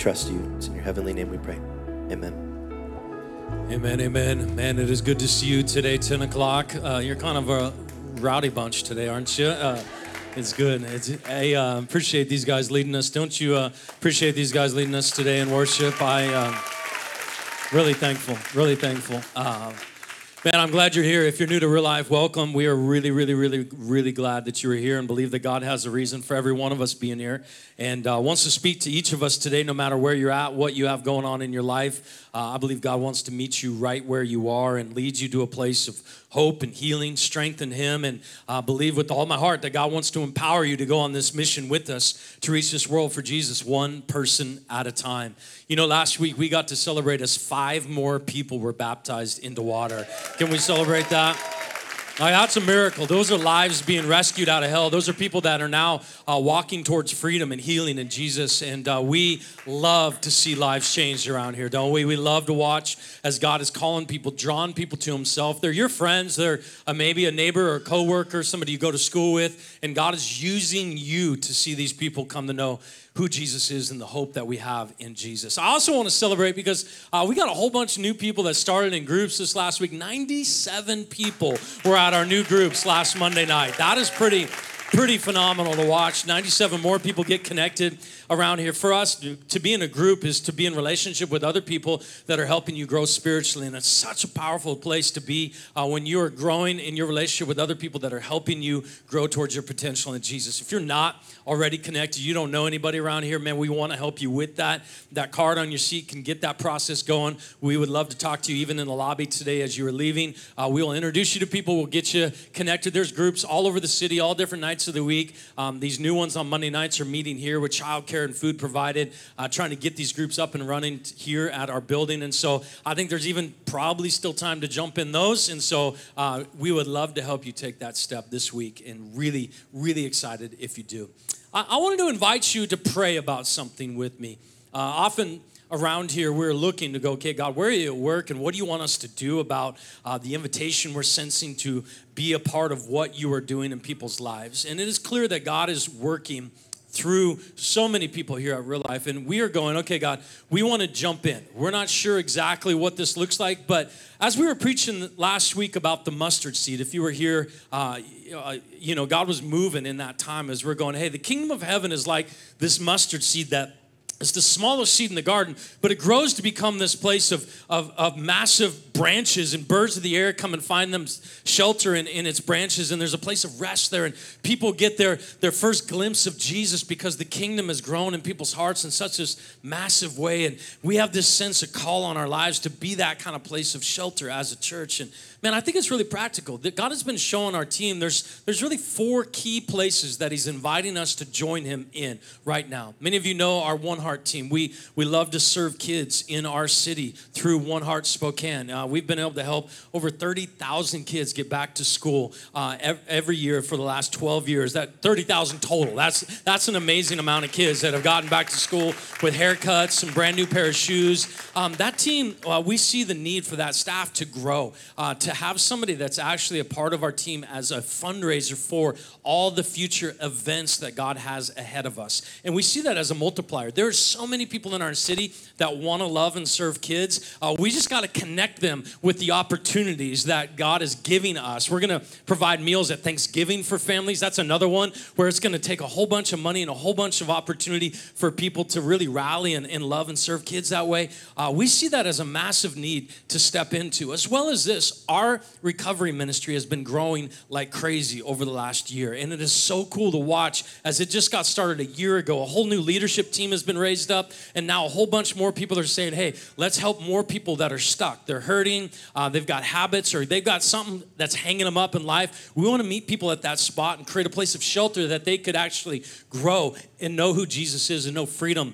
trust you. It's in your heavenly name we pray. Amen. Amen, amen. Man, it is good to see you today, 10 o'clock. Uh, you're kind of a rowdy bunch today, aren't you? Uh, it's good. It's, I uh, appreciate these guys leading us. Don't you uh, appreciate these guys leading us today in worship? I um, really thankful, really thankful. Man, I'm glad you're here. If you're new to real life, welcome. We are really, really, really, really glad that you are here and believe that God has a reason for every one of us being here and uh, wants to speak to each of us today, no matter where you're at, what you have going on in your life. Uh, I believe God wants to meet you right where you are and leads you to a place of hope and healing, strength in Him, and uh, believe with all my heart that God wants to empower you to go on this mission with us to reach this world for Jesus, one person at a time. You know, last week we got to celebrate as five more people were baptized into water. Can we celebrate that? Like, that's a miracle. Those are lives being rescued out of hell. Those are people that are now uh, walking towards freedom and healing in Jesus. And uh, we love to see lives changed around here, don't we? We love to watch as God is calling people, drawing people to Himself. They're your friends. They're uh, maybe a neighbor or a coworker, somebody you go to school with, and God is using you to see these people come to know who Jesus is and the hope that we have in Jesus. I also want to celebrate because uh, we got a whole bunch of new people that started in groups this last week. 97 people were at our new groups last Monday night. That is pretty pretty phenomenal to watch. 97 more people get connected around here. For us, to be in a group is to be in relationship with other people that are helping you grow spiritually. And it's such a powerful place to be uh, when you are growing in your relationship with other people that are helping you grow towards your potential in Jesus. If you're not already connected, you don't know anybody around here, man, we want to help you with that. That card on your seat can get that process going. We would love to talk to you even in the lobby today as you are leaving. Uh, we will introduce you to people, we'll get you connected. There's groups all over the city, all different nights nights of the week. Um, these new ones on Monday nights are meeting here with childcare and food provided, uh, trying to get these groups up and running here at our building. And so I think there's even probably still time to jump in those. And so uh, we would love to help you take that step this week and really, really excited if you do. I, I wanted to invite you to pray about something with me. Uh, often, around here, we're looking to go, okay, God, where are you at work and what do you want us to do about uh, the invitation we're sensing to be a part of what you are doing in people's lives? And it is clear that God is working through so many people here at Real Life, and we are going, okay, God, we want to jump in. We're not sure exactly what this looks like, but as we were preaching last week about the mustard seed, if you were here, uh, uh you know, God was moving in that time as we're going, hey, the kingdom of heaven is like this mustard seed that it's the smallest seed in the garden, but it grows to become this place of, of, of, massive branches, and birds of the air come and find them shelter in, in its branches, and there's a place of rest there. And people get their, their first glimpse of Jesus because the kingdom has grown in people's hearts in such this massive way. And we have this sense of call on our lives to be that kind of place of shelter as a church. And man, I think it's really practical. God has been showing our team there's there's really four key places that He's inviting us to join Him in right now. Many of you know our One Heart team. We we love to serve kids in our city through One Heart Spokane. Uh, we've been able to help over thirty thousand kids get back to school uh, every year for the last twelve years. That thirty thousand total. That's that's an amazing amount of kids that have gotten back to school with haircuts and brand new pair of shoes. Um, that team, uh, we see the need for that staff to grow, uh, to to have somebody that's actually a part of our team as a fundraiser for all the future events that God has ahead of us. And we see that as a multiplier. There are so many people in our city that want to love and serve kids. Uh, we just got to connect them with the opportunities that God is giving us. We're going to provide meals at Thanksgiving for families. That's another one where it's going to take a whole bunch of money and a whole bunch of opportunity for people to really rally and, and love and serve kids that way. Uh, we see that as a massive need to step into, as well as this. Our our recovery ministry has been growing like crazy over the last year. And it is so cool to watch as it just got started a year ago. A whole new leadership team has been raised up. And now a whole bunch more people are saying, hey, let's help more people that are stuck. They're hurting, uh, they've got habits, or they've got something that's hanging them up in life. We want to meet people at that spot and create a place of shelter that they could actually grow and know who Jesus is and know freedom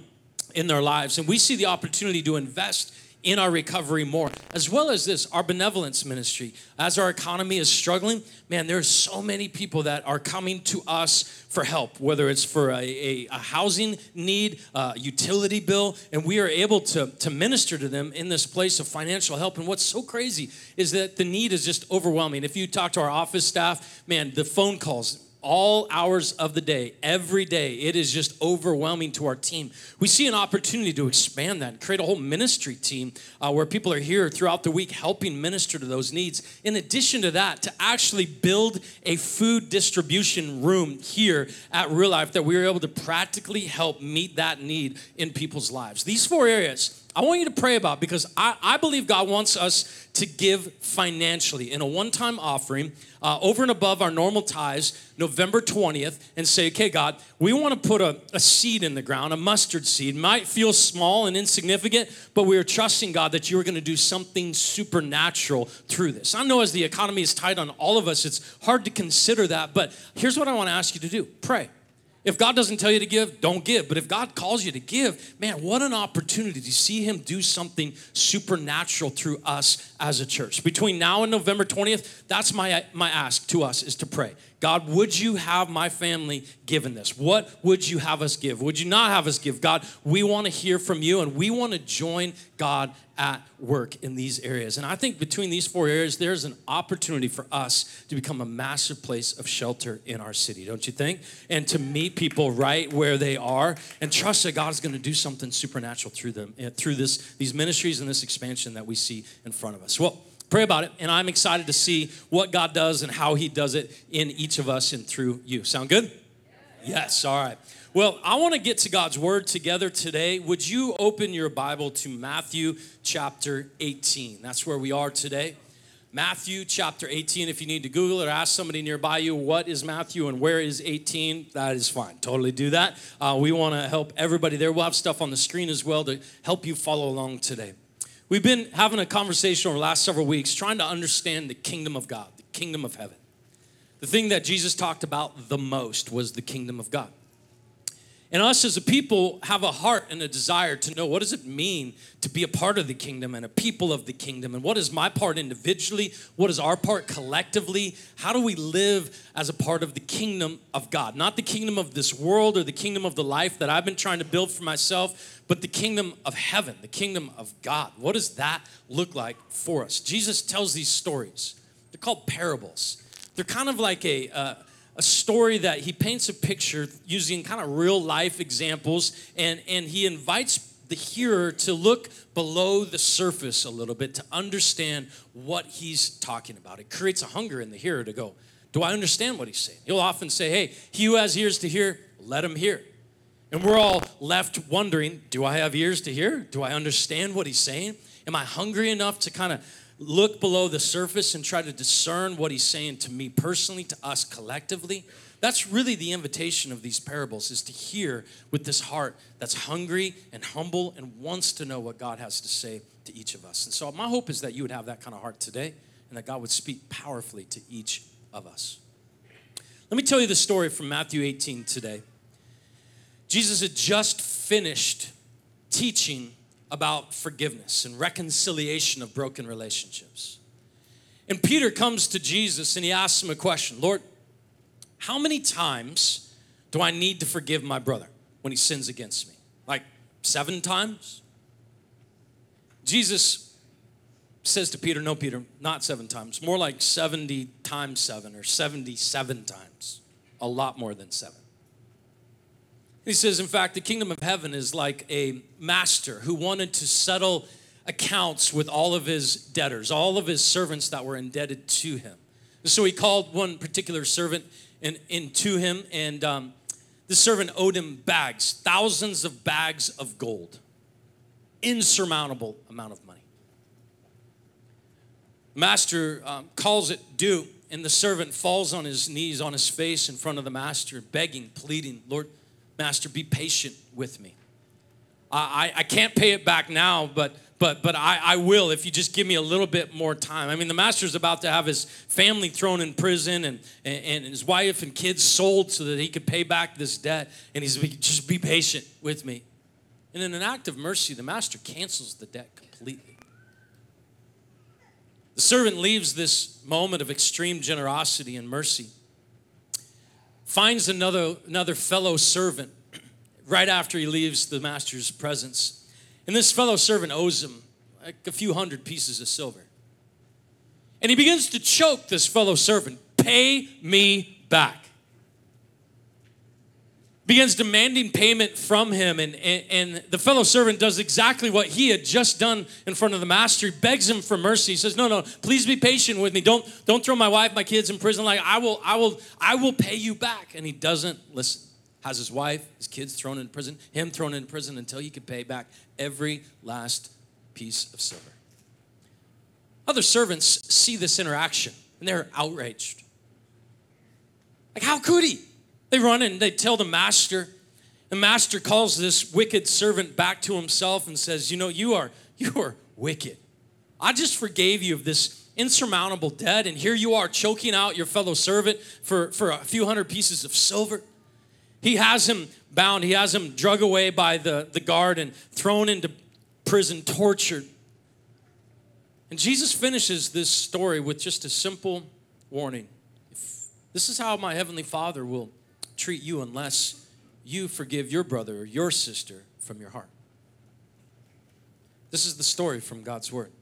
in their lives. And we see the opportunity to invest in our recovery more, as well as this, our benevolence ministry. As our economy is struggling, man, there's so many people that are coming to us for help, whether it's for a, a, a housing need, a utility bill, and we are able to, to minister to them in this place of financial help. And what's so crazy is that the need is just overwhelming. If you talk to our office staff, man, the phone calls, all hours of the day, every day. It is just overwhelming to our team. We see an opportunity to expand that and create a whole ministry team uh, where people are here throughout the week helping minister to those needs. In addition to that, to actually build a food distribution room here at Real Life that we are able to practically help meet that need in people's lives. These four areas I want you to pray about because I, I believe God wants us to give financially in a one time offering uh, over and above our normal tithes November 20th and say, okay, God, we want to put a, a seed in the ground, a mustard seed. Might feel small and insignificant, but we are trusting God that you are going to do something supernatural through this. I know as the economy is tight on all of us, it's hard to consider that, but here's what I want to ask you to do pray. If God doesn't tell you to give, don't give. But if God calls you to give, man, what an opportunity to see Him do something supernatural through us as a church. Between now and November 20th, that's my, my ask to us is to pray. God, would you have my family given this? What would you have us give? Would you not have us give? God, we want to hear from you and we want to join God at work in these areas. And I think between these four areas, there's an opportunity for us to become a massive place of shelter in our city, don't you think? And to meet people right where they are and trust that God is going to do something supernatural through them, eh, through this, these ministries and this expansion that we see in front of us. Well, Pray about it, and I'm excited to see what God does and how He does it in each of us and through you. Sound good? Yes, all right. Well, I want to get to God's word together today. Would you open your Bible to Matthew chapter 18? That's where we are today. Matthew chapter 18. If you need to Google it or ask somebody nearby you, what is Matthew and where is 18? That is fine. Totally do that. Uh, we want to help everybody there. We'll have stuff on the screen as well to help you follow along today. We've been having a conversation over the last several weeks trying to understand the kingdom of God, the kingdom of heaven. The thing that Jesus talked about the most was the kingdom of God. And us as a people have a heart and a desire to know what does it mean to be a part of the kingdom and a people of the kingdom? And what is my part individually? What is our part collectively? How do we live as a part of the kingdom of god? Not the kingdom of this world or the kingdom of the life that i've been trying to build for myself but the kingdom of heaven the kingdom of god. What does that look like for us? Jesus tells these stories. They're called parables. They're kind of like a uh, a story that he paints a picture using kind of real life examples and, and he invites the hearer to look below the surface a little bit to understand what he's talking about. It creates a hunger in the hearer to go, Do I understand what he's saying? He'll often say, Hey, he who has ears to hear, let him hear. And we're all left wondering, Do I have ears to hear? Do I understand what he's saying? Am I hungry enough to kind of look below the surface and try to discern what he's saying to me personally, to us collectively. That's really the invitation of these parables is to hear with this heart that's hungry and humble and wants to know what God has to say to each of us. And so my hope is that you would have that kind of heart today and that God would speak powerfully to each of us. Let me tell you the story from Matthew 18 today. Jesus had just finished teaching about forgiveness and reconciliation of broken relationships. And Peter comes to Jesus and he asks him a question Lord, how many times do I need to forgive my brother when he sins against me? Like seven times? Jesus says to Peter, No, Peter, not seven times, more like 70 times seven or 77 times, a lot more than seven. He says, in fact, the kingdom of heaven is like a master who wanted to settle accounts with all of his debtors, all of his servants that were indebted to him. So he called one particular servant in, in to him, and um, the servant owed him bags, thousands of bags of gold, insurmountable amount of money. Master um, calls it due, and the servant falls on his knees, on his face in front of the master, begging, pleading, Lord, Master, be patient with me. I, I, I can't pay it back now, but but but I, I will if you just give me a little bit more time. I mean, the master's about to have his family thrown in prison and, and, and his wife and kids sold so that he could pay back this debt. And he's just be patient with me. And in an act of mercy, the master cancels the debt completely. The servant leaves this moment of extreme generosity and mercy finds another, another fellow servant right after he leaves the master's presence. And this fellow servant owes him like a few hundred pieces of silver. And he begins to choke this fellow servant Pay me back. Begins demanding payment from him. And, and, and, the fellow servant does exactly what he had just done in front of the master. He begs him for mercy. He says, No, no, please be patient with me. Don't, don't throw my wife, my kids in prison. Like I will, I will, I will pay you back. And he doesn't listen. Has his wife, his kids thrown in prison, him thrown in prison until he could pay back every last piece of silver. Other servants see this interaction and they're outraged. Like, how could he? They run and they tell the master. The master calls this wicked servant back to himself and says, You know, you are, you are wicked. I just forgave you of this insurmountable debt, and here you are choking out your fellow servant for, for a few hundred pieces of silver. He has him bound, he has him drug away by the, the guard and thrown into prison, tortured. And Jesus finishes this story with just a simple warning. If this is how my heavenly Father will treat you unless you forgive your brother or your sister from your heart. This is the story from God's Word.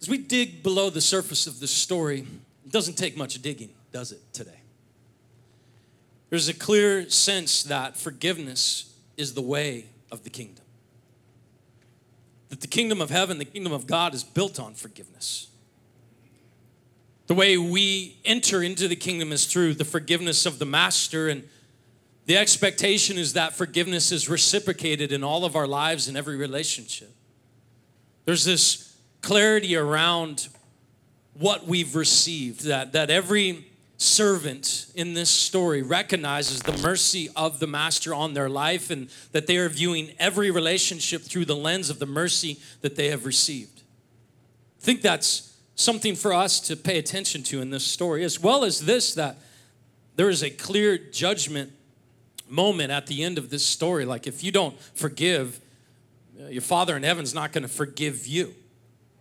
As we dig below the surface of this story, it doesn't take much digging, does it, today? There's a clear sense that forgiveness is the way of the kingdom. That the kingdom of heaven, the kingdom of God, is built on forgiveness. The way we enter into the kingdom is through the forgiveness of the master, and the expectation is that forgiveness is reciprocated in all of our lives in every relationship. There's this clarity around what we've received, that, that every servant in this story recognizes the mercy of the master on their life and that they are viewing every relationship through the lens of the mercy that they have received. I think that's something for us to pay attention to in this story, as well as this that there is a clear judgment moment at the end of this story. Like, if you don't forgive, uh, your Father in heaven's not going to forgive you.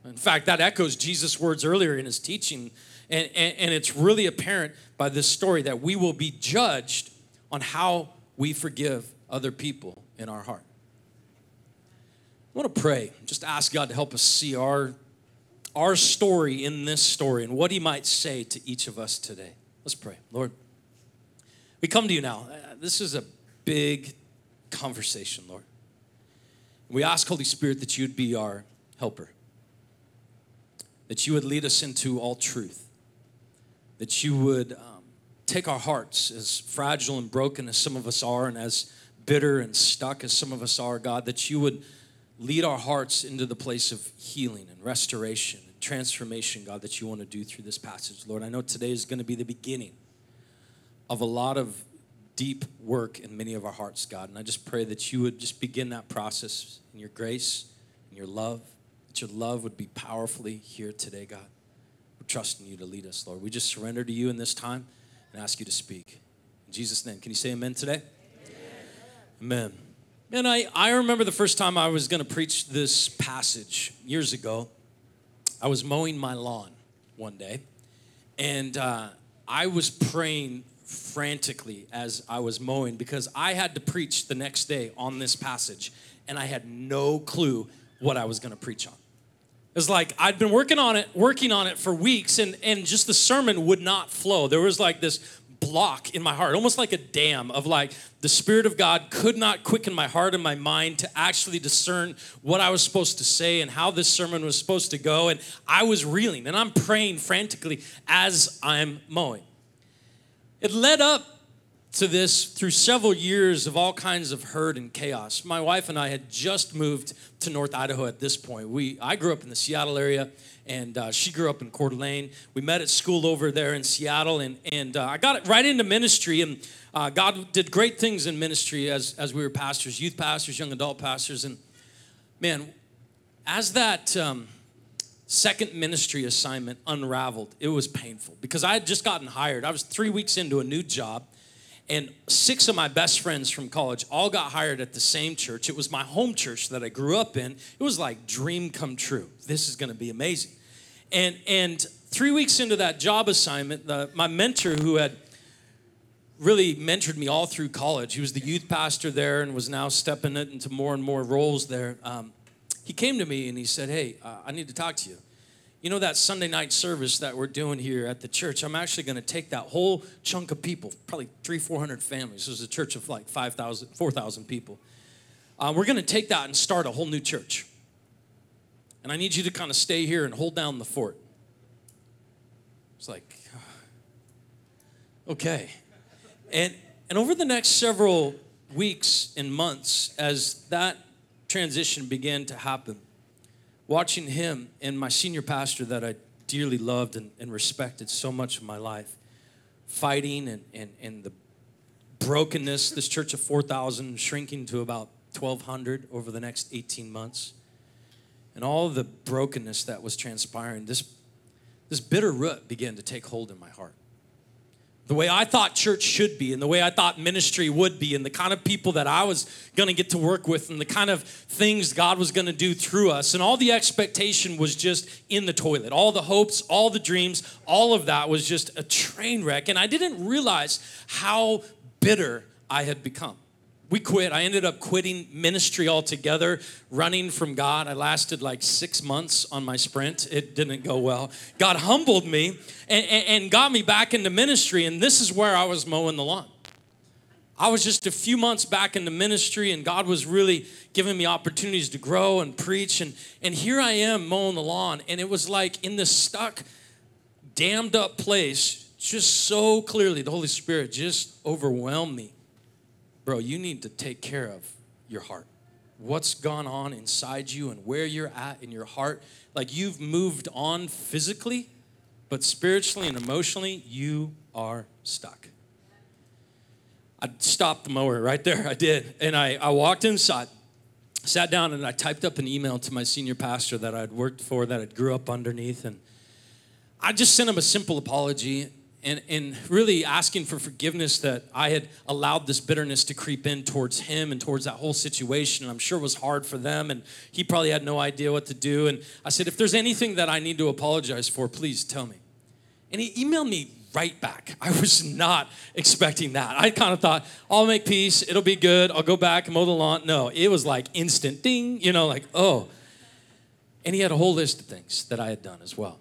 In fact, that echoes Jesus' words earlier in his teaching. And, and, and it's really apparent by this story that we will be judged on how we forgive other people in our heart. I want to pray, just ask God to help us see our our story in this story and what he might say to each of us today. Let's pray. Lord, we come to you now. Uh, this is a big conversation, Lord. We ask, Holy Spirit, that you'd be our helper, that you would lead us into all truth, that you would um, take our hearts, as fragile and broken as some of us are, and as bitter and stuck as some of us are, God, that you would lead our hearts into the place of healing and restoration transformation, God, that you want to do through this passage, Lord. I know today is going to be the beginning of a lot of deep work in many of our hearts, God. And I just pray that you would just begin that process in your grace and your love, that your love would be powerfully here today, God. We're trusting you to lead us, Lord. We just surrender to you in this time and ask you to speak. In Jesus' name, can you say amen today? Amen. amen. And I, I remember the first time I was going to preach this passage years ago. I was mowing my lawn one day, and uh, I was praying frantically as I was mowing because I had to preach the next day on this passage, and I had no clue what I was going to preach on. It was like I'd been working on it, working on it for weeks, and, and just the sermon would not flow. There was like this block in my heart, almost like a dam of like the Spirit of God could not quicken my heart and my mind to actually discern what I was supposed to say and how this sermon was supposed to go. And I was reeling and I'm praying frantically as I'm mowing. It led up to this through several years of all kinds of hurt and chaos. My wife and I had just moved to North Idaho at this point. We, I grew up in the Seattle area and uh, she grew up in Coeur d'Alene. We met at school over there in Seattle, and, and uh, I got right into ministry. And uh, God did great things in ministry as, as we were pastors, youth pastors, young adult pastors. And man, as that um, second ministry assignment unraveled, it was painful because I had just gotten hired. I was three weeks into a new job. And six of my best friends from college all got hired at the same church. It was my home church that I grew up in. It was like dream come true. This is going to be amazing. And, and three weeks into that job assignment, the, my mentor, who had really mentored me all through college, he was the youth pastor there and was now stepping into more and more roles there. Um, he came to me and he said, Hey, uh, I need to talk to you. You know that Sunday night service that we're doing here at the church? I'm actually going to take that whole chunk of people, probably three, 400 families. This is a church of like 5,000, 4,000 people. Uh, we're going to take that and start a whole new church. And I need you to kind of stay here and hold down the fort. It's like, okay. And, and over the next several weeks and months, as that transition began to happen, watching him and my senior pastor that I dearly loved and, and respected so much in my life, fighting and, and, and the brokenness, this church of 4,000 shrinking to about 1,200 over the next 18 months, and all the brokenness that was transpiring, this, this bitter root began to take hold in my heart the way I thought church should be, and the way I thought ministry would be, and the kind of people that I was gonna get to work with, and the kind of things God was gonna do through us. And all the expectation was just in the toilet. All the hopes, all the dreams, all of that was just a train wreck. And I didn't realize how bitter I had become we quit. I ended up quitting ministry altogether, running from God. I lasted like six months on my sprint. It didn't go well. God humbled me and, and, and, got me back into ministry, and this is where I was mowing the lawn. I was just a few months back into ministry, and God was really giving me opportunities to grow and preach. And, and here I am mowing the lawn, and it was like in this stuck, dammed up place, just so clearly, the Holy Spirit just overwhelmed me bro, you need to take care of your heart. What's gone on inside you and where you're at in your heart. Like you've moved on physically, but spiritually and emotionally, you are stuck. I stopped the mower right there. I did. And I, I walked inside, sat down, and I typed up an email to my senior pastor that I'd worked for, that I'd grew up underneath. And I just sent him a simple apology and, and really asking for forgiveness that I had allowed this bitterness to creep in towards him and towards that whole situation. And I'm sure it was hard for them, and he probably had no idea what to do. And I said, If there's anything that I need to apologize for, please tell me. And he emailed me right back. I was not expecting that. I kind of thought, I'll make peace, it'll be good, I'll go back mow the lawn. No, it was like instant ding, you know, like, oh. And he had a whole list of things that I had done as well.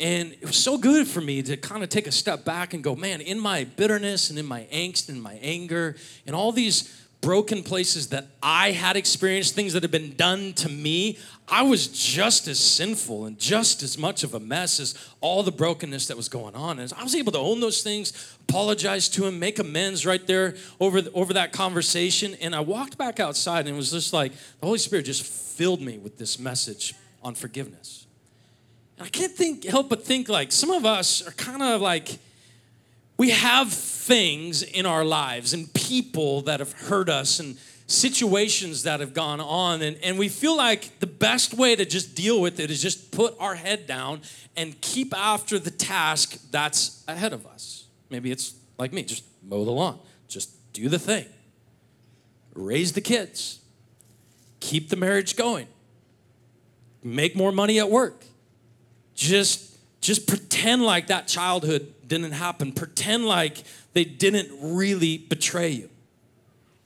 And it was so good for me to kind of take a step back and go, man, in my bitterness and in my angst and my anger and all these broken places that I had experienced, things that had been done to me, I was just as sinful and just as much of a mess as all the brokenness that was going on. And I was able to own those things, apologize to him, make amends right there over, the, over that conversation. And I walked back outside and it was just like the Holy Spirit just filled me with this message on forgiveness. I can't think help but think like some of us are kind of like we have things in our lives and people that have hurt us and situations that have gone on and, and we feel like the best way to just deal with it is just put our head down and keep after the task that's ahead of us. Maybe it's like me just mow the lawn just do the thing raise the kids keep the marriage going make more money at work just just pretend like that childhood didn't happen. Pretend like they didn't really betray you.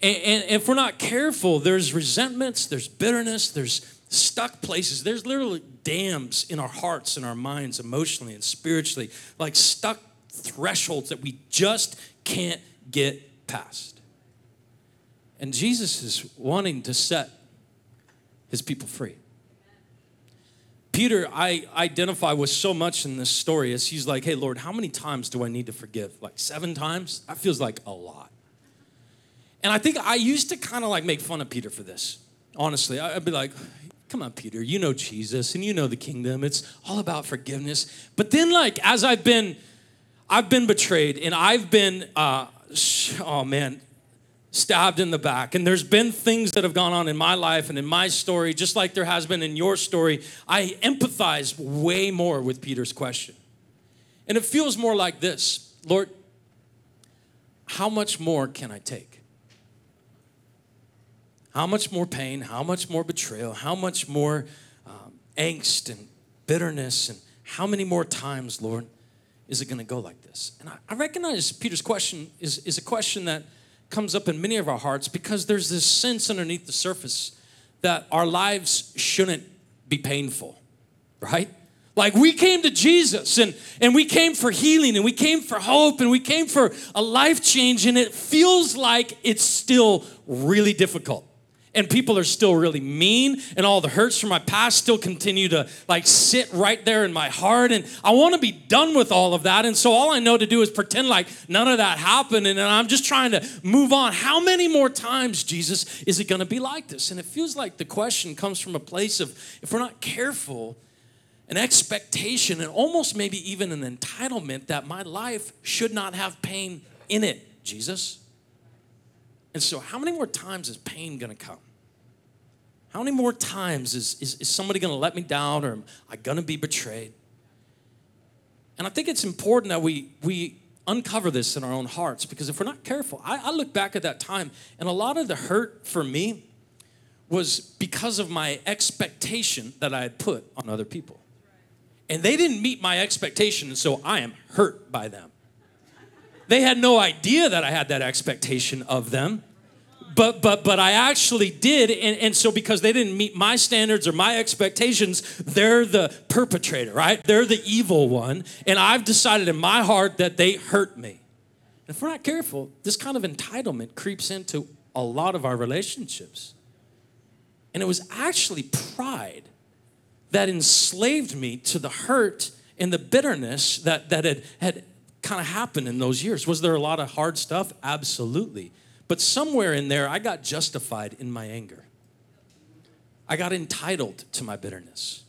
And, and, if we're not careful there's resentments there's bitterness there's stuck places. There's literally dams in our hearts and our minds emotionally and spiritually like stuck thresholds that we just can't get past. And jesus is wanting to set his people free Peter, I identify with so much in this story as he's like, hey, Lord, how many times do I need to forgive? Like seven times? That feels like a lot. And I think I used to kind of like make fun of Peter for this. Honestly, I'd be like, come on, Peter, you know Jesus and you know the kingdom. It's all about forgiveness. But then, like, as I've been, I've been betrayed and I've been, uh, oh man, stabbed in the back. And there's been things that have gone on in my life and in my story, just like there has been in your story. I empathize way more with Peter's question. And it feels more like this Lord, how much more can I take? How much more pain? How much more betrayal? How much more um, angst and bitterness? And how many more times, Lord, is it going to go like this? And I, I recognize Peter's question is, is a question that comes up in many of our hearts because there's this sense underneath the surface that our lives shouldn't be painful, right? Like we came to Jesus and, and we came for healing and we came for hope and we came for a life change, and it feels like it's still really difficult and people are still really mean and all the hurts from my past still continue to like sit right there in my heart and i want to be done with all of that and so all i know to do is pretend like none of that happened and i'm just trying to move on. How many more times jesus is it going to be like this? And it feels like the question comes from a place of if we're not careful an expectation and almost maybe even an entitlement that my life should not have pain in it jesus. And so, how many more times is pain gonna come? How many more times is, is, is somebody gonna let me down or am I gonna be betrayed? And I think it's important that we, we uncover this in our own hearts because if we're not careful, I, I look back at that time and a lot of the hurt for me was because of my expectation that I had put on other people. And they didn't meet my expectation, and so I am hurt by them. They had no idea that I had that expectation of them. But but but I actually did, and, and so because they didn't meet my standards or my expectations, they're the perpetrator, right? They're the evil one. And I've decided in my heart that they hurt me. And if we're not careful, this kind of entitlement creeps into a lot of our relationships. And it was actually pride that enslaved me to the hurt and the bitterness that, that had, had kind of happened in those years. Was there a lot of hard stuff? Absolutely. But somewhere in there, I got justified in my anger. I got entitled to my bitterness.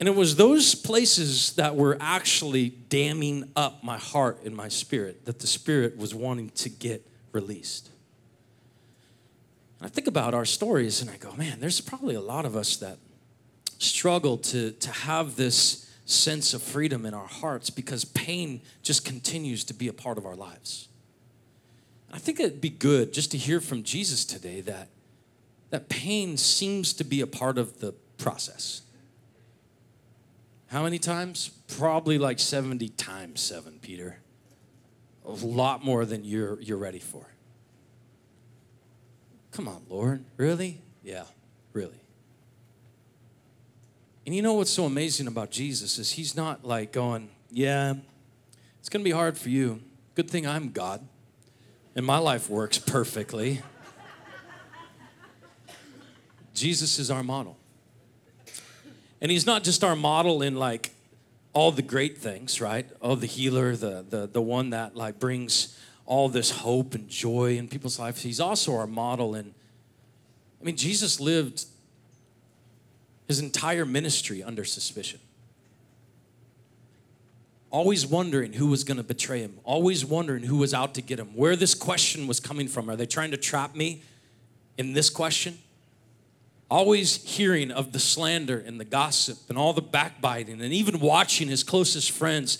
And it was those places that were actually damming up my heart and my spirit that the Spirit was wanting to get released. And I think about our stories and I go, man, there's probably a lot of us that struggle to, to have this sense of freedom in our hearts because pain just continues to be a part of our lives. I think it'd be good just to hear from Jesus today that that pain seems to be a part of the process. How many times? Probably like 70 times 7, Peter. A lot more than you're you're ready for. Come on, Lord. Really? Yeah, really. And you know what's so amazing about Jesus is he's not like going, yeah, it's going to be hard for you. Good thing I'm God and my life works perfectly. Jesus is our model. And he's not just our model in like all the great things, right? Oh, the healer, the, the, the one that like brings all this hope and joy in people's lives. He's also our model in, I mean, Jesus lived his entire ministry under suspicion. Always wondering who was going to betray him, always wondering who was out to get him, where this question was coming from. Are they trying to trap me in this question? Always hearing of the slander and the gossip and all the backbiting, and even watching his closest friends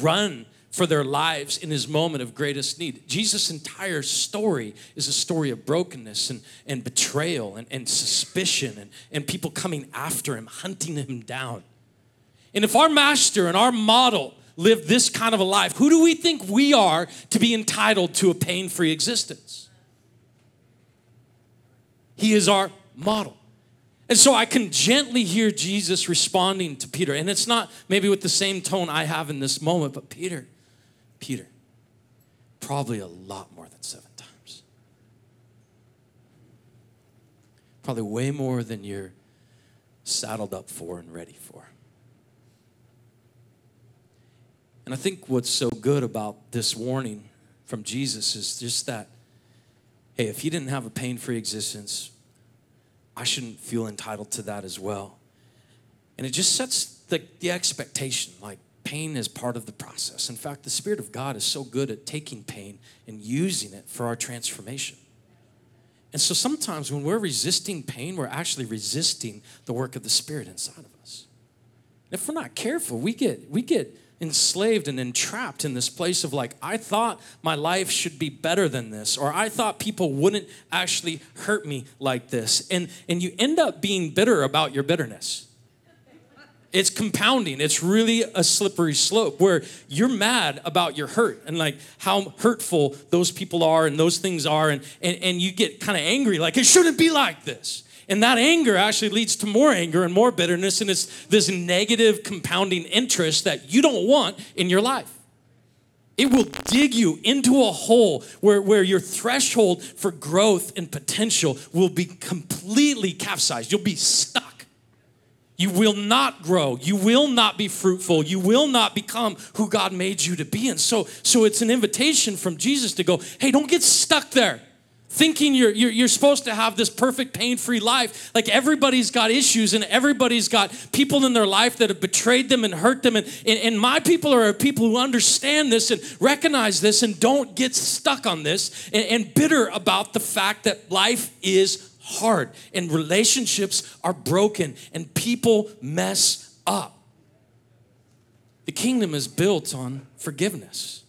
run for their lives in his moment of greatest need. Jesus' entire story is a story of brokenness and, and betrayal and, and suspicion and, and people coming after him, hunting him down. And if our master and our model lived this kind of a life, who do we think we are to be entitled to a pain free existence? He is our model. And so I can gently hear Jesus responding to Peter. And it's not maybe with the same tone I have in this moment, but Peter, Peter, probably a lot more than seven times. Probably way more than you're saddled up for and ready for. And I think what's so good about this warning from Jesus is just that hey, if he didn't have a pain free existence, I shouldn't feel entitled to that as well. And it just sets the, the expectation like, pain is part of the process. In fact, the Spirit of God is so good at taking pain and using it for our transformation. And so sometimes when we're resisting pain, we're actually resisting the work of the Spirit inside of us. If we're not careful, we get, we get enslaved and entrapped in this place of like, I thought my life should be better than this, or I thought people wouldn't actually hurt me like this. And, and you end up being bitter about your bitterness it's compounding. It's really a slippery slope where you're mad about your hurt and like how hurtful those people are and those things are. And, and, and you get kind of angry, like it shouldn't be like this. And that anger actually leads to more anger and more bitterness, and it's this negative compounding interest that you don't want in your life. It will dig you into a hole where, where your threshold for growth and potential will be completely capsized. You'll be stuck. You will not grow. You will not be fruitful. You will not become who God made you to be. And so, so it's an invitation from Jesus to go, hey, don't get stuck there thinking you're, you're, you're, supposed to have this perfect pain-free life. Like everybody's got issues and everybody's got people in their life that have betrayed them and hurt them. And, and, and my people are people who understand this and recognize this and don't get stuck on this and, and bitter about the fact that life is hard and relationships are broken and people mess up. The kingdom is built on forgiveness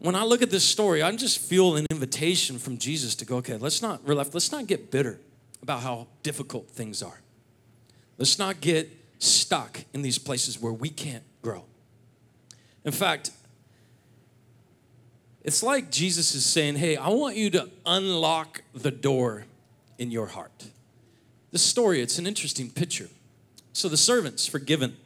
when I look at this story, I just feel an invitation from Jesus to go, okay, let's not let's not get bitter about how difficult things are. Let's not get stuck in these places where we can't grow. In fact, it's like Jesus is saying, hey, I want you to unlock the door in your heart. This story, it's an interesting picture. So the servant's forgiven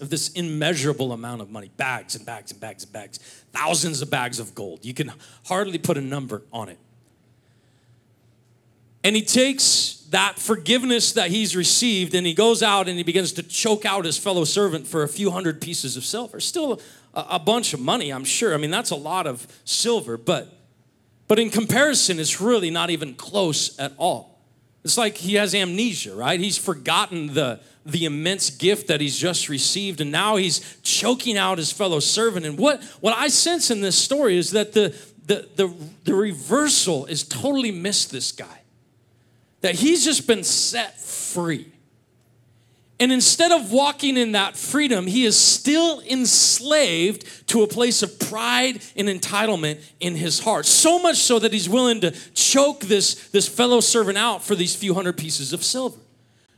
of this immeasurable amount of money bags and bags and bags and bags, thousands of bags of gold. You can hardly put a number on it. And he takes that forgiveness that he's received and he goes out and he begins to choke out his fellow servant for a few hundred pieces of silver. Still a, a bunch of money, I'm sure. I mean, that's a lot of silver, but but in comparison, it's really not even close at all. It's like he has amnesia, right? He's forgotten the the immense gift that he's just received and now he's choking out his fellow servant. And what what i sense in this story is that the the the, the reversal is totally missed this guy. That he's just been set free and instead of walking in that freedom, he is still enslaved to a place of pride and entitlement in his heart. So much so that he's willing to choke this, this fellow servant out for these few hundred pieces of silver.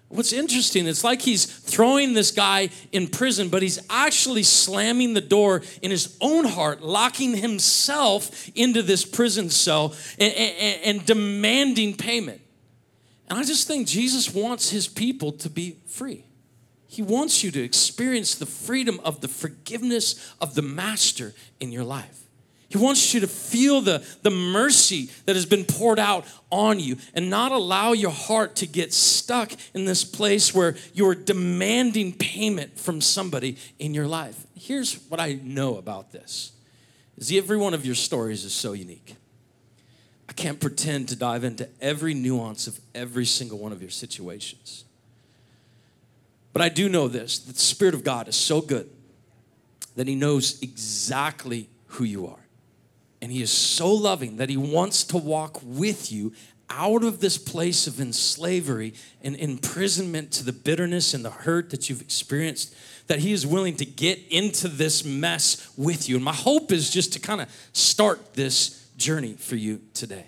What's interesting, it's like he's throwing this guy in prison, but he's actually slamming the door in his own heart, locking himself into this prison cell and, and, and, demanding payment. And I just think Jesus wants his people to be free. He wants you to experience the freedom of the forgiveness of the Master in your life. He wants you to feel the, the mercy that has been poured out on you and not allow your heart to get stuck in this place where you're demanding payment from somebody in your life. Here's what I know about this is every one of your stories is so unique. I can't pretend to dive into every nuance of every single one of your situations. But I do know this the Spirit of God is so good that He knows exactly who you are. And He is so loving that He wants to walk with you out of this place of enslavery and imprisonment to the bitterness and the hurt that you've experienced, that He is willing to get into this mess with you. And my hope is just to kind of start this journey for you today.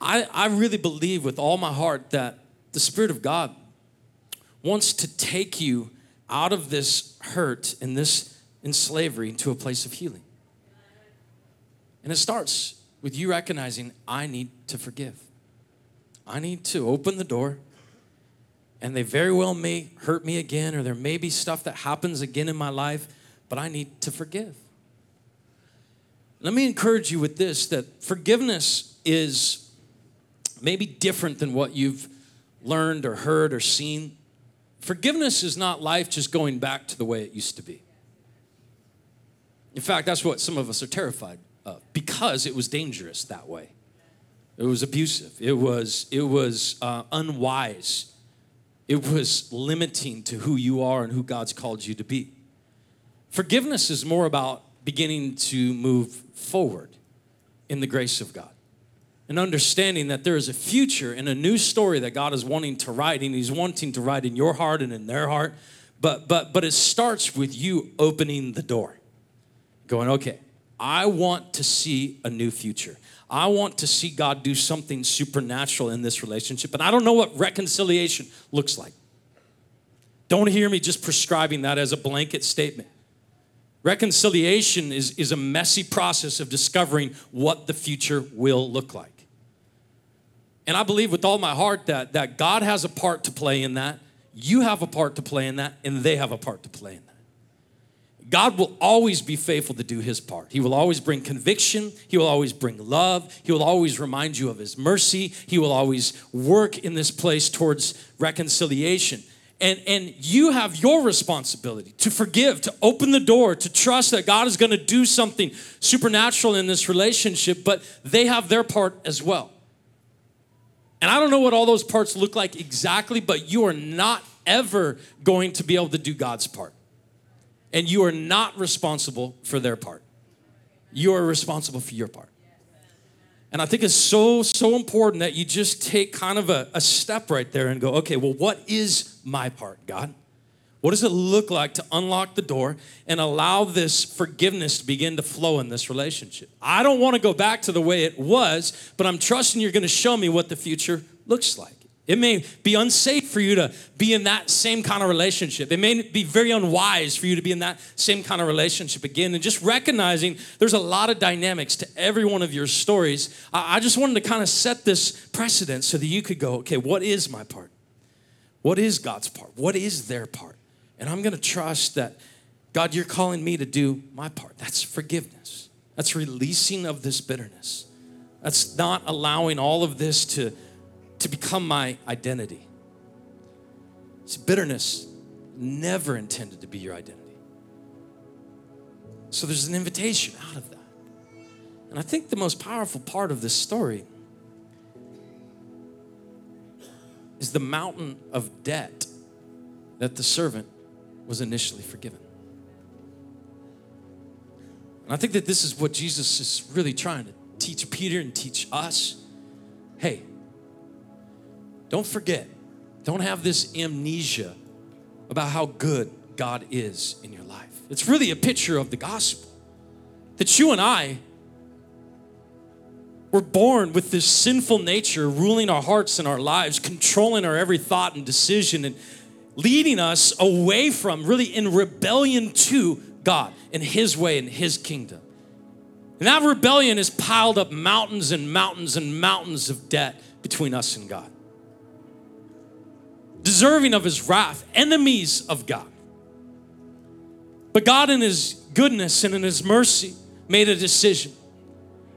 I, I really believe with all my heart that the Spirit of God wants to take you out of this hurt and this enslavery to a place of healing. And it starts with you recognizing, I need to forgive. I need to open the door, and they very well may hurt me again, or there may be stuff that happens again in my life, but I need to forgive. Let me encourage you with this that forgiveness is maybe different than what you've learned or heard or seen. Forgiveness is not life just going back to the way it used to be. In fact, that's what some of us are terrified of because it was dangerous that way. It was abusive. It was it was uh, unwise. It was limiting to who you are and who God's called you to be. Forgiveness is more about beginning to move forward in the grace of God and understanding that there is a future and a new story that God is wanting to write and he's wanting to write in your heart and in their heart but but but it starts with you opening the door going okay I want to see a new future. I want to see God do something supernatural in this relationship. And I don't know what reconciliation looks like. Don't hear me just prescribing that as a blanket statement. Reconciliation is, is a messy process of discovering what the future will look like. And I believe with all my heart that, that God has a part to play in that, you have a part to play in that, and they have a part to play in that. God will always be faithful to do his part. He will always bring conviction. He will always bring love. He will always remind you of his mercy. He will always work in this place towards reconciliation. And, and you have your responsibility to forgive, to open the door, to trust that God is going to do something supernatural in this relationship, but they have their part as well. And I don't know what all those parts look like exactly, but you are not ever going to be able to do God's part and you are not responsible for their part. You are responsible for your part. And I think it's so, so important that you just take kind of a, a step right there and go, okay, well, what is my part, God? What does it look like to unlock the door and allow this forgiveness to begin to flow in this relationship? I don't want to go back to the way it was, but I'm trusting you're going to show me what the future looks like. It may be unsafe for you to be in that same kind of relationship. It may be very unwise for you to be in that same kind of relationship again. And just recognizing there's a lot of dynamics to every one of your stories. I just wanted to kind of set this precedent so that you could go, okay, what is my part? What is God's part? What is their part? And I'm going to trust that, God, you're calling me to do my part. That's forgiveness, that's releasing of this bitterness. That's not allowing all of this to to become my identity. See, bitterness never intended to be your identity. So there's an invitation out of that. And I think the most powerful part of this story is the mountain of debt that the servant was initially forgiven. And I think that this is what Jesus is really trying to teach Peter and teach us. Hey, don't forget, don't have this amnesia about how good God is in your life. It's really a picture of the gospel that you and I were born with this sinful nature ruling our hearts and our lives, controlling our every thought and decision, and leading us away from, really in rebellion to God and His way and His kingdom. And that rebellion has piled up mountains and mountains and mountains of debt between us and God deserving of his wrath, enemies of God. But God, in his goodness and in his mercy, made a decision.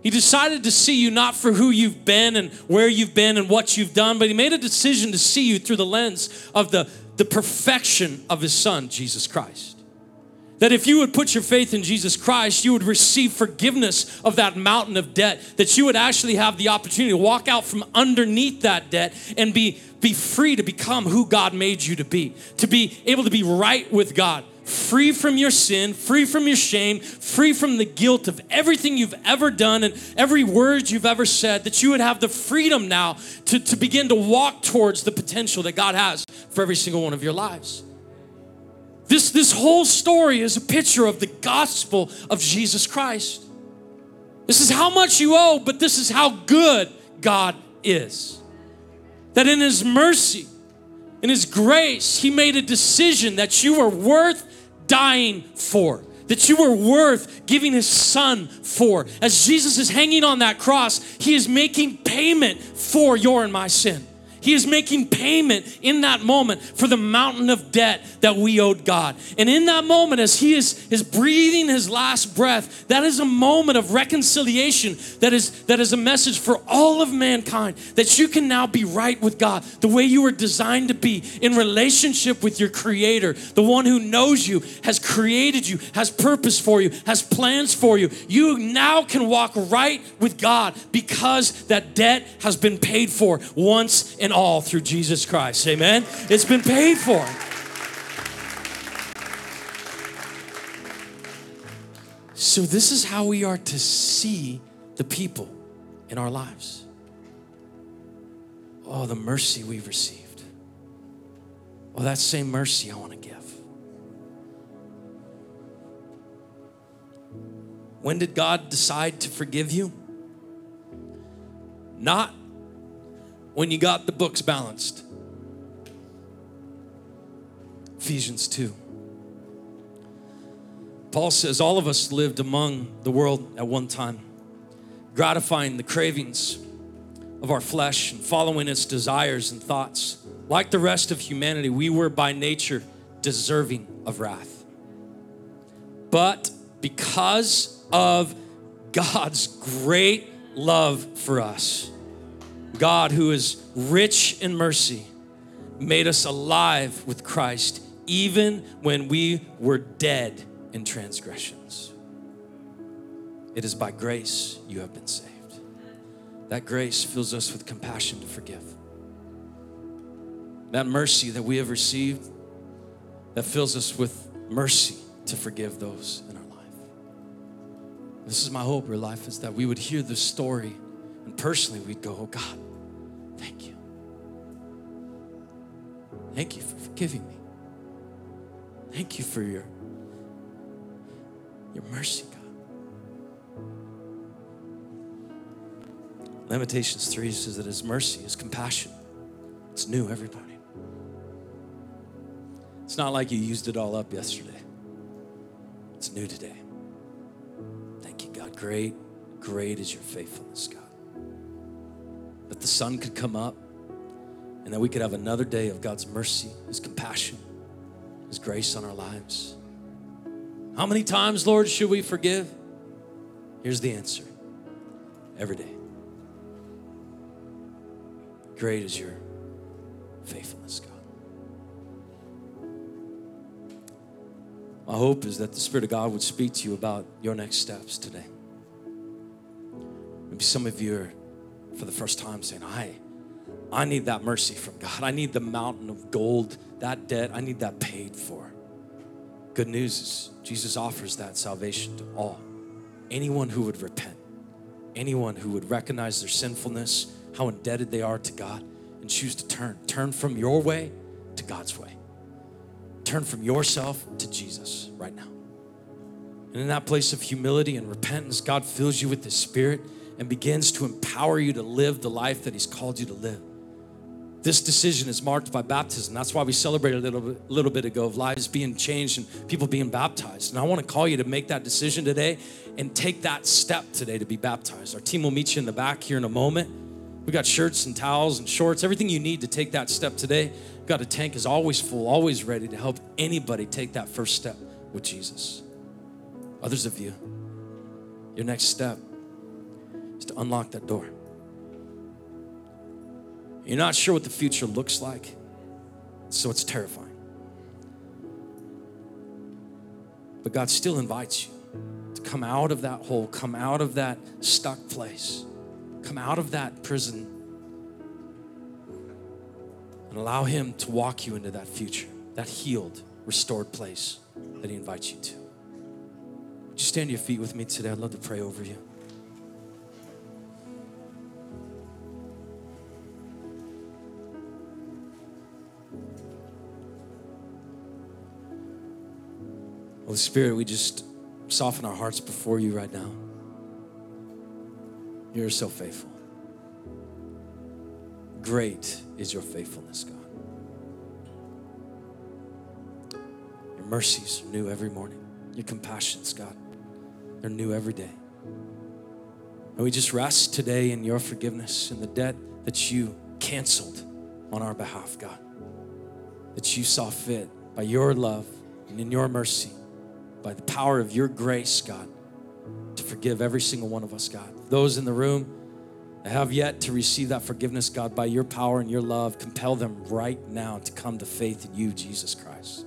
He decided to see you not for who you've been and where you've been and what you've done, but he made a decision to see you through the lens of the, the perfection of his son, Jesus Christ. That if you would put your faith in Jesus Christ, you would receive forgiveness of that mountain of debt, that you would actually have the opportunity to walk out from underneath that debt and be, be free to become who God made you to be, to be able to be right with God, free from your sin, free from your shame, free from the guilt of everything you've ever done and every word you've ever said, that you would have the freedom now to, to begin to walk towards the potential that God has for every single one of your lives. This, this whole story is a picture of the gospel of Jesus Christ. This is how much you owe, but this is how good God is. That in His mercy, in His grace, He made a decision that you are worth dying for, that you were worth giving His Son for. As Jesus is hanging on that cross, He is making payment for your and my sin. He is making payment in that moment for the mountain of debt that we owed God. And in that moment, as He is, is breathing His last breath, that is a moment of reconciliation that is, that is a message for all of mankind that you can now be right with God the way you were designed to be in relationship with your Creator, the one who knows you, has created you, has purpose for you, has plans for you. You now can walk right with God because that debt has been paid for once and all through Jesus Christ. Amen? It's been paid for. So, this is how we are to see the people in our lives. Oh, the mercy we've received. Oh, that same mercy I want to give. When did God decide to forgive you? Not when you got the books balanced. Ephesians 2. Paul says all of us lived among the world at one time, gratifying the cravings of our flesh and following its desires and thoughts. Like the rest of humanity, we were by nature deserving of wrath. But because of God's great love for us, God, who is rich in mercy, made us alive with Christ even when we were dead in transgressions. It is by grace you have been saved. That grace fills us with compassion to forgive. That mercy that we have received, that fills us with mercy to forgive those in our life. This is my hope, your life, is that we would hear this story and personally we'd go, oh God, thank you. Thank you for forgiving me. Thank you for your, your mercy, God. Lamentations 3 says that His mercy, is compassion, it's new every morning. It's not like you used it all up yesterday, it's new today. Thank you, God. Great, great is your faithfulness, God. That the sun could come up and that we could have another day of God's mercy, His compassion, His grace on our lives. How many times, Lord, should we forgive? Here's the answer every day. Great is your faithfulness, God. My hope is that the Spirit of God would speak to you about your next steps today. Maybe some of you are, for the first time, saying, I, I need that mercy from God. I need the mountain of gold, that debt, I need that paid for. Good news is Jesus offers that salvation to all. Anyone who would repent, anyone who would recognize their sinfulness, how indebted they are to God, and choose to turn. Turn from your way to God's way. Turn from yourself to Jesus right now. And in that place of humility and repentance, God fills you with the Spirit and begins to empower you to live the life that He's called you to live. This decision is marked by baptism. That's why we celebrated a little bit, little bit ago of lives being changed and people being baptized. And I want to call you to make that decision today and take that step today to be baptized. Our team will meet you in the back here in a moment. We got shirts and towels and shorts, everything you need to take that step today. We've got a tank is always full, always ready to help anybody take that first step with Jesus. Others of you, your next step is to unlock that door. You're not sure what the future looks like, so it's terrifying. But God still invites you to come out of that hole, come out of that stuck place, come out of that prison, and allow Him to walk you into that future, that healed, restored place that He invites you to. Would you stand to your feet with me today? I'd love to pray over you. Holy Spirit, we just soften our hearts before you right now. You're so faithful. Great is your faithfulness, God. Your mercies are new every morning. Your compassions, God, they're new every day. And we just rest today in your forgiveness and the debt that you canceled on our behalf, God. That you saw fit by your love and in your mercy by the power of your grace, God, to forgive every single one of us, God. Those in the room that have yet to receive that forgiveness, God, by your power and your love, compel them right now to come to faith in you, Jesus Christ.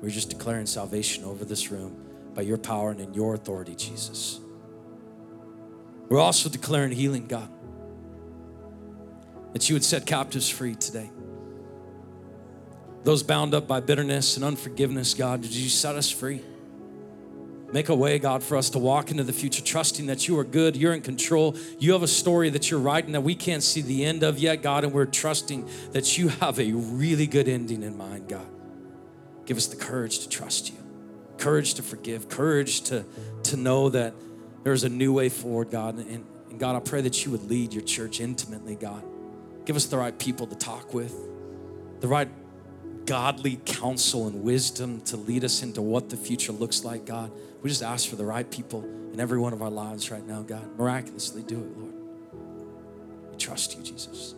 We're just declaring salvation over this room by your power and in your authority, Jesus. We're also declaring healing, God, that you would set captives free today. Those bound up by bitterness and unforgiveness, God, did you set us free? Make a way, God, for us to walk into the future, trusting that you are good, you're in control. You have a story that you're writing that we can't see the end of yet, God, and we're trusting that you have a really good ending in mind, God. Give us the courage to trust you, courage to forgive, courage to, to know that there's a new way forward, God. And, and God, I pray that you would lead your church intimately, God. Give us the right people to talk with, the right godly counsel and wisdom to lead us into what the future looks like, God. We just ask for the right people in every one of our lives right now, God. Miraculously do it, Lord. We trust you, Jesus.